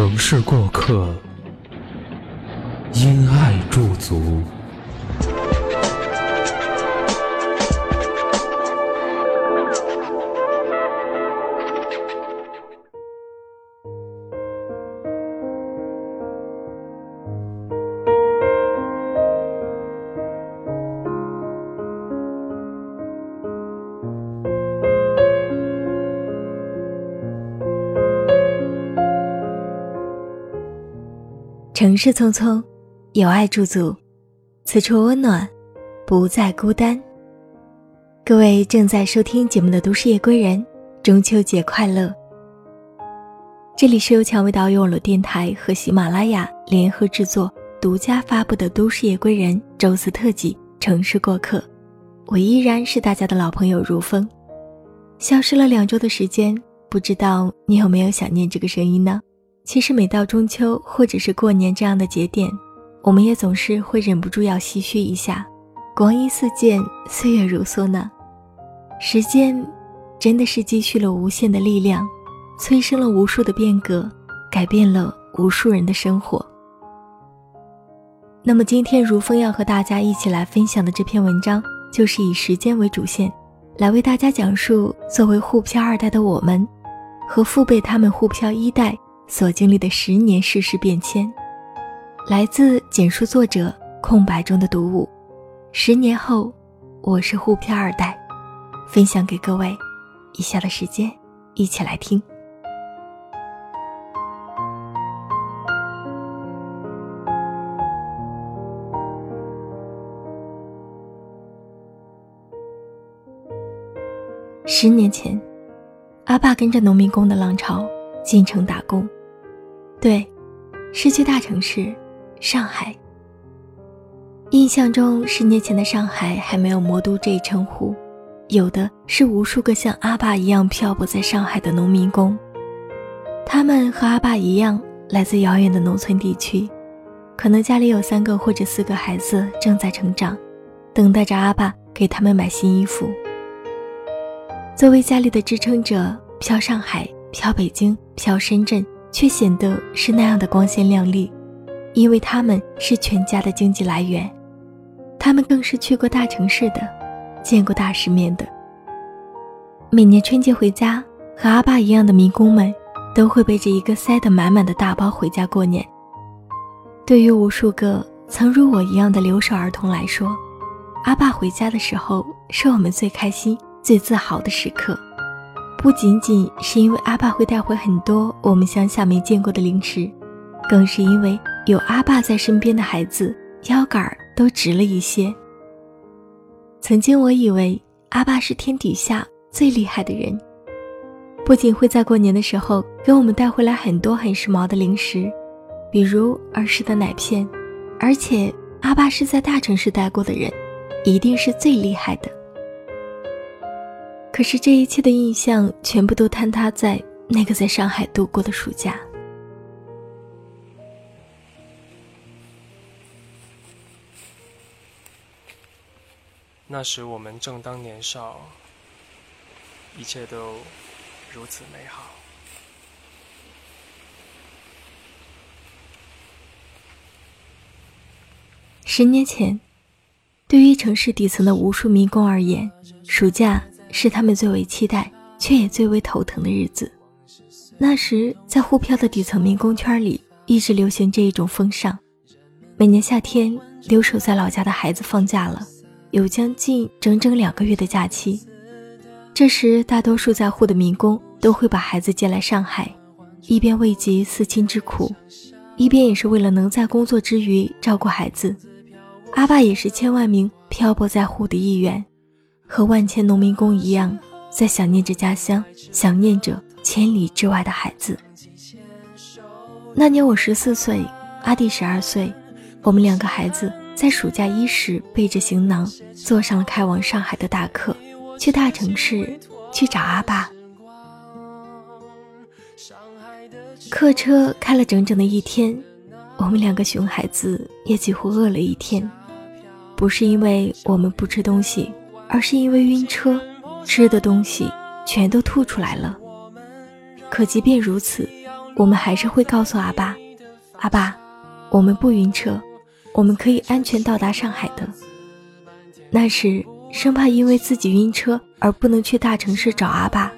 城市过客，因爱驻足。城市匆匆，有爱驻足，此处温暖，不再孤单。各位正在收听节目的都市夜归人，中秋节快乐！这里是由蔷薇岛屿网络电台和喜马拉雅联合制作、独家发布的《都市夜归人》周四特辑《城市过客》，我依然是大家的老朋友如风。消失了两周的时间，不知道你有没有想念这个声音呢？其实每到中秋或者是过年这样的节点，我们也总是会忍不住要唏嘘一下：光阴似箭，岁月如梭呢。时间真的是积蓄了无限的力量，催生了无数的变革，改变了无数人的生活。那么今天如风要和大家一起来分享的这篇文章，就是以时间为主线，来为大家讲述作为沪漂二代的我们，和父辈他们沪漂一代。所经历的十年世事变迁，来自简述作者空白中的读物。十年后，我是沪漂二代，分享给各位。以下的时间，一起来听。十年前，阿爸跟着农民工的浪潮进城打工。对，是去大城市，上海。印象中，十年前的上海还没有“魔都”这一称呼，有的是无数个像阿爸一样漂泊在上海的农民工。他们和阿爸一样，来自遥远的农村地区，可能家里有三个或者四个孩子正在成长，等待着阿爸给他们买新衣服。作为家里的支撑者，漂上海，漂北京，漂深圳。却显得是那样的光鲜亮丽，因为他们是全家的经济来源，他们更是去过大城市的，见过大世面的。每年春节回家，和阿爸一样的民工们，都会背着一个塞得满满的大包回家过年。对于无数个曾如我一样的留守儿童来说，阿爸回家的时候，是我们最开心、最自豪的时刻。不仅仅是因为阿爸会带回很多我们乡下没见过的零食，更是因为有阿爸在身边的孩子腰杆都直了一些。曾经我以为阿爸是天底下最厉害的人，不仅会在过年的时候给我们带回来很多很时髦的零食，比如儿时的奶片，而且阿爸是在大城市待过的人，一定是最厉害的。可是这一切的印象全部都坍塌在那个在上海度过的暑假。那时我们正当年少，一切都如此美好。十年前，对于城市底层的无数民工而言，暑假。是他们最为期待却也最为头疼的日子。那时，在沪漂的底层民工圈里，一直流行这一种风尚：每年夏天，留守在老家的孩子放假了，有将近整整两个月的假期。这时，大多数在沪的民工都会把孩子接来上海，一边慰藉思亲之苦，一边也是为了能在工作之余照顾孩子。阿爸也是千万名漂泊在沪的一员。和万千农民工一样，在想念着家乡，想念着千里之外的孩子。那年我十四岁，阿弟十二岁，我们两个孩子在暑假伊始背着行囊，坐上了开往上海的大客，去大城市去找阿爸。客车开了整整的一天，我们两个熊孩子也几乎饿了一天，不是因为我们不吃东西，而是因为晕车，吃的东西全都吐出来了。可即便如此。我们还是会告诉阿爸：“阿爸，我们不晕车，我们可以安全到达上海的。”那时生怕因为自己晕车而不能去大城市找阿爸，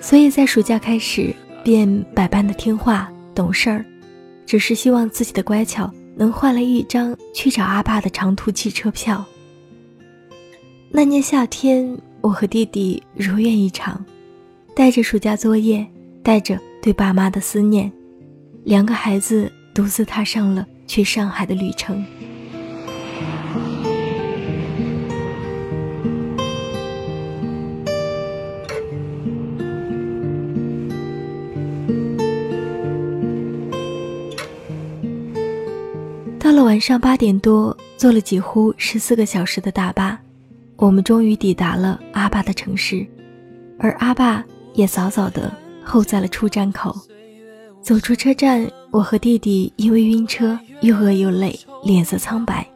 所以在暑假开始便百般的听话懂事儿，只是希望自己的乖巧能换来一张去找阿爸的长途汽车票。那年夏天，我和弟弟如愿以偿，带着暑假作业，带着。对爸妈的思念，两个孩子独自踏上了去上海的旅程。到了晚上八点多，坐了几乎十四个小时的大巴，我们终于抵达了阿爸的城市，而阿爸也早早的。候在了出站口，走出车站，我和弟弟因为晕车又饿又累，脸色苍白。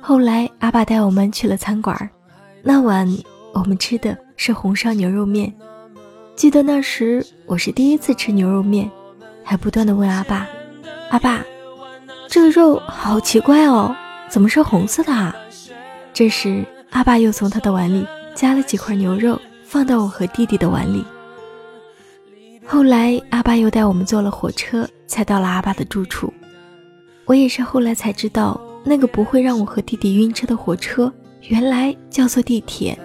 后来阿爸带我们去了餐馆，那晚我们吃的是红烧牛肉面。记得那时我是第一次吃牛肉面，还不断的问阿爸：“阿爸，这个肉好奇怪哦，怎么是红色的啊？”这时阿爸又从他的碗里夹了几块牛肉放到我和弟弟的碗里。后来，阿爸又带我们坐了火车，才到了阿爸的住处。我也是后来才知道，那个不会让我和弟弟晕车的火车，原来叫做地铁。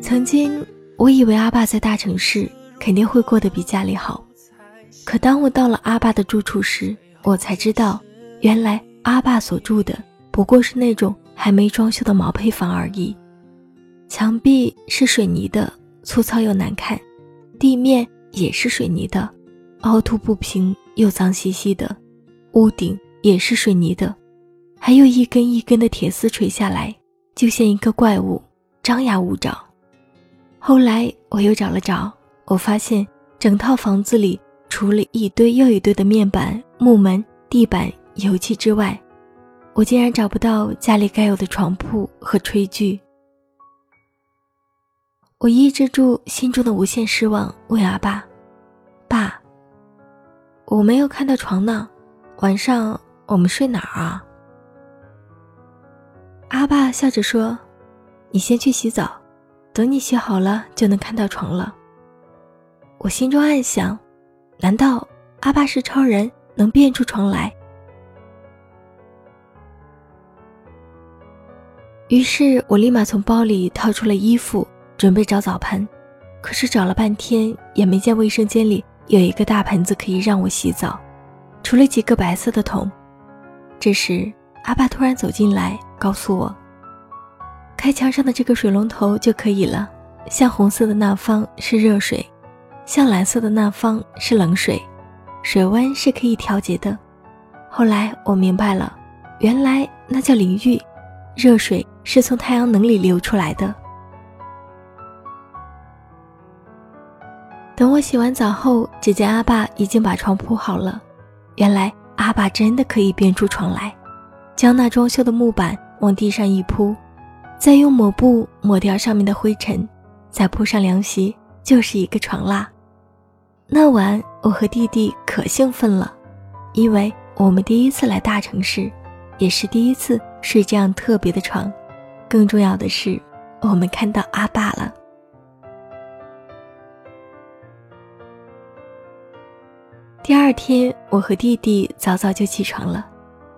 曾经，我以为阿爸在大城市肯定会过得比家里好，可当我到了阿爸的住处时，我才知道，原来阿爸所住的。不过是那种还没装修的毛坯房而已，墙壁是水泥的，粗糙又难看；地面也是水泥的，凹凸不平又脏兮兮的；屋顶也是水泥的，还有一根一根的铁丝垂下来，就像一个怪物，张牙舞爪。后来我又找了找，我发现整套房子里除了一堆又一堆的面板、木门、地板、油漆之外，我竟然找不到家里该有的床铺和炊具，我抑制住心中的无限失望，问阿爸：“爸，我没有看到床呢，晚上我们睡哪儿啊？”阿爸笑着说：“你先去洗澡，等你洗好了就能看到床了。”我心中暗想：难道阿爸是超人，能变出床来？于是我立马从包里掏出了衣服，准备找澡盆，可是找了半天也没见卫生间里有一个大盆子可以让我洗澡，除了几个白色的桶。这时阿爸突然走进来，告诉我：“开墙上的这个水龙头就可以了，像红色的那方是热水，像蓝色的那方是冷水，水温是可以调节的。”后来我明白了，原来那叫淋浴，热水。是从太阳能里流出来的。等我洗完澡后，只见阿爸已经把床铺好了。原来阿爸真的可以变出床来，将那装修的木板往地上一铺，再用抹布抹掉上面的灰尘，再铺上凉席，就是一个床啦。那晚我和弟弟可兴奋了，因为我们第一次来大城市，也是第一次睡这样特别的床。更重要的是，我们看到阿爸了。第二天，我和弟弟早早就起床了。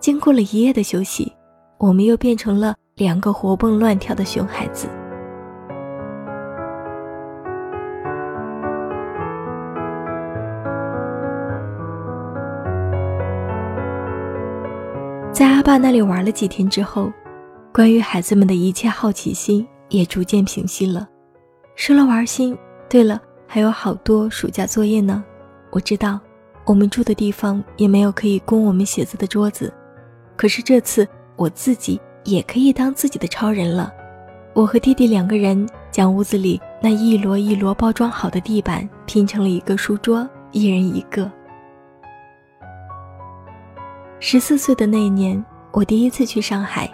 经过了一夜的休息，我们又变成了两个活蹦乱跳的熊孩子。在阿爸那里玩了几天之后，关于孩子们的一切好奇心也逐渐平息了，收了玩心。对了，还有好多暑假作业呢。我知道，我们住的地方也没有可以供我们写字的桌子，可是这次我自己也可以当自己的超人了。我和弟弟两个人将屋子里那一摞一摞包装好的地板拼成了一个书桌，一人一个。十四岁的那一年，我第一次去上海。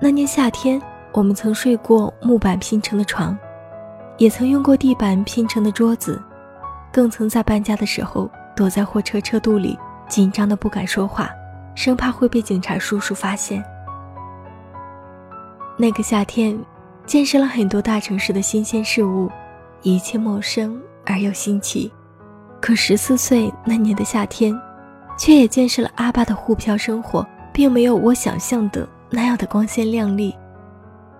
那年夏天，我们曾睡过木板拼成的床，也曾用过地板拼成的桌子，更曾在搬家的时候躲在货车车肚里，紧张的不敢说话，生怕会被警察叔叔发现。那个夏天，见识了很多大城市的新鲜事物，一切陌生而又新奇。可十四岁那年的夏天。却也见识了阿爸的沪漂生活，并没有我想象的那样的光鲜亮丽。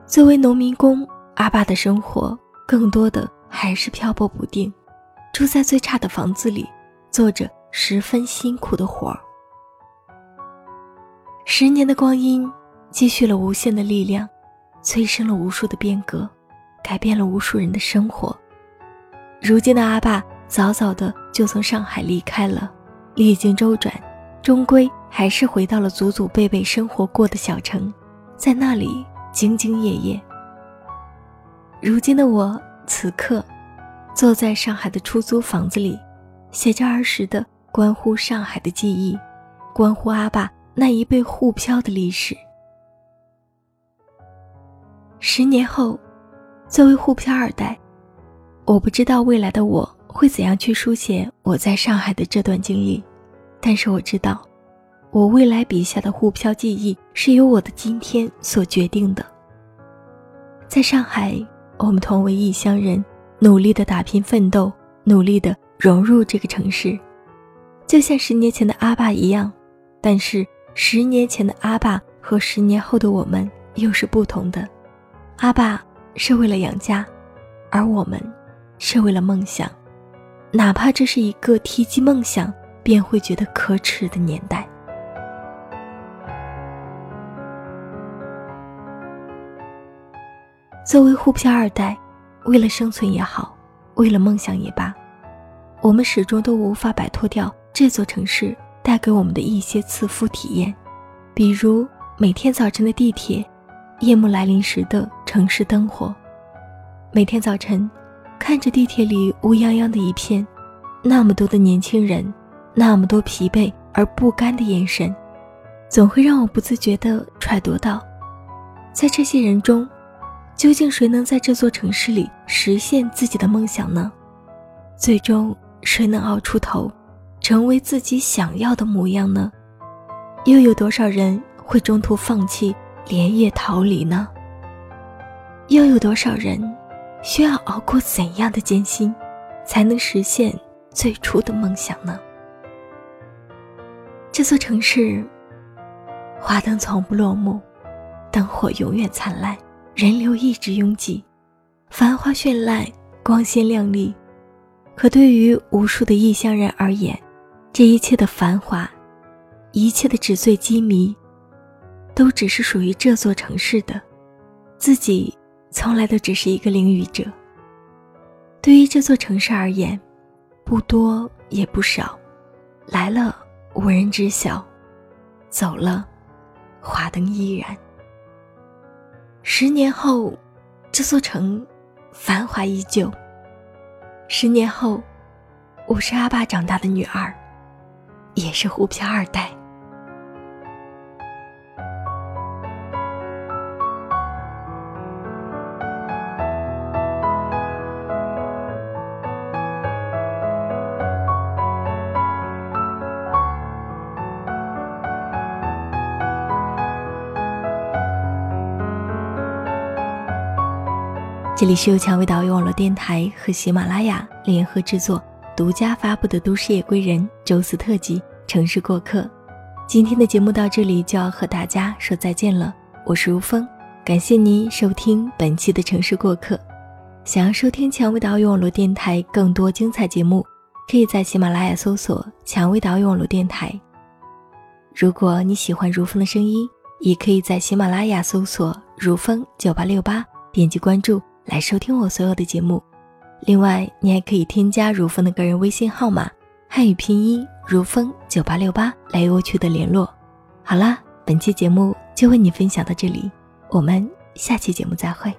作为农民工，阿爸的生活更多的还是漂泊不定，住在最差的房子里，做着十分辛苦的活儿。十年的光阴，积蓄了无限的力量，催生了无数的变革，改变了无数人的生活。如今的阿爸，早早的就从上海离开了。历经周转，终归还是回到了祖祖辈辈生活过的小城，在那里兢兢业业。如今的我，此刻坐在上海的出租房子里，写着儿时的关乎上海的记忆，关乎阿爸那一辈沪漂的历史。十年后，作为沪漂二代，我不知道未来的我。会怎样去书写我在上海的这段经历？但是我知道，我未来笔下的沪漂记忆是由我的今天所决定的。在上海，我们同为异乡人，努力的打拼奋斗，努力的融入这个城市，就像十年前的阿爸一样。但是十年前的阿爸和十年后的我们又是不同的。阿爸是为了养家，而我们是为了梦想。哪怕这是一个提及梦想便会觉得可耻的年代。作为沪漂二代，为了生存也好，为了梦想也罢，我们始终都无法摆脱掉这座城市带给我们的一些赐福体验，比如每天早晨的地铁，夜幕来临时的城市灯火，每天早晨。看着地铁里乌泱泱的一片，那么多的年轻人，那么多疲惫而不甘的眼神，总会让我不自觉地揣度到，在这些人中，究竟谁能在这座城市里实现自己的梦想呢？最终谁能熬出头，成为自己想要的模样呢？又有多少人会中途放弃，连夜逃离呢？又有多少人？需要熬过怎样的艰辛，才能实现最初的梦想呢？这座城市，花灯从不落幕，灯火永远灿烂，人流一直拥挤，繁华绚烂，光鲜亮丽。可对于无数的异乡人而言，这一切的繁华，一切的纸醉金迷，都只是属于这座城市的，自己。从来都只是一个淋雨者。对于这座城市而言，不多也不少，来了无人知晓，走了，华灯依然。十年后，这座城繁华依旧。十年后，我是阿爸长大的女儿，也是沪漂二代。这里是由蔷薇岛屿网络电台和喜马拉雅联合制作、独家发布的《都市夜归人》周四特辑《城市过客》。今天的节目到这里就要和大家说再见了，我是如风，感谢您收听本期的《城市过客》。想要收听蔷薇岛屿网络电台更多精彩节目，可以在喜马拉雅搜索“蔷薇岛屿网络电台”。如果你喜欢如风的声音，也可以在喜马拉雅搜索“如风九八六八”，点击关注来收听我所有的节目。另外，你还可以添加如风的个人微信号码，汉语拼音如风九八六八，来与我取得联络。好啦，本期节目就为你分享到这里，我们下期节目再会。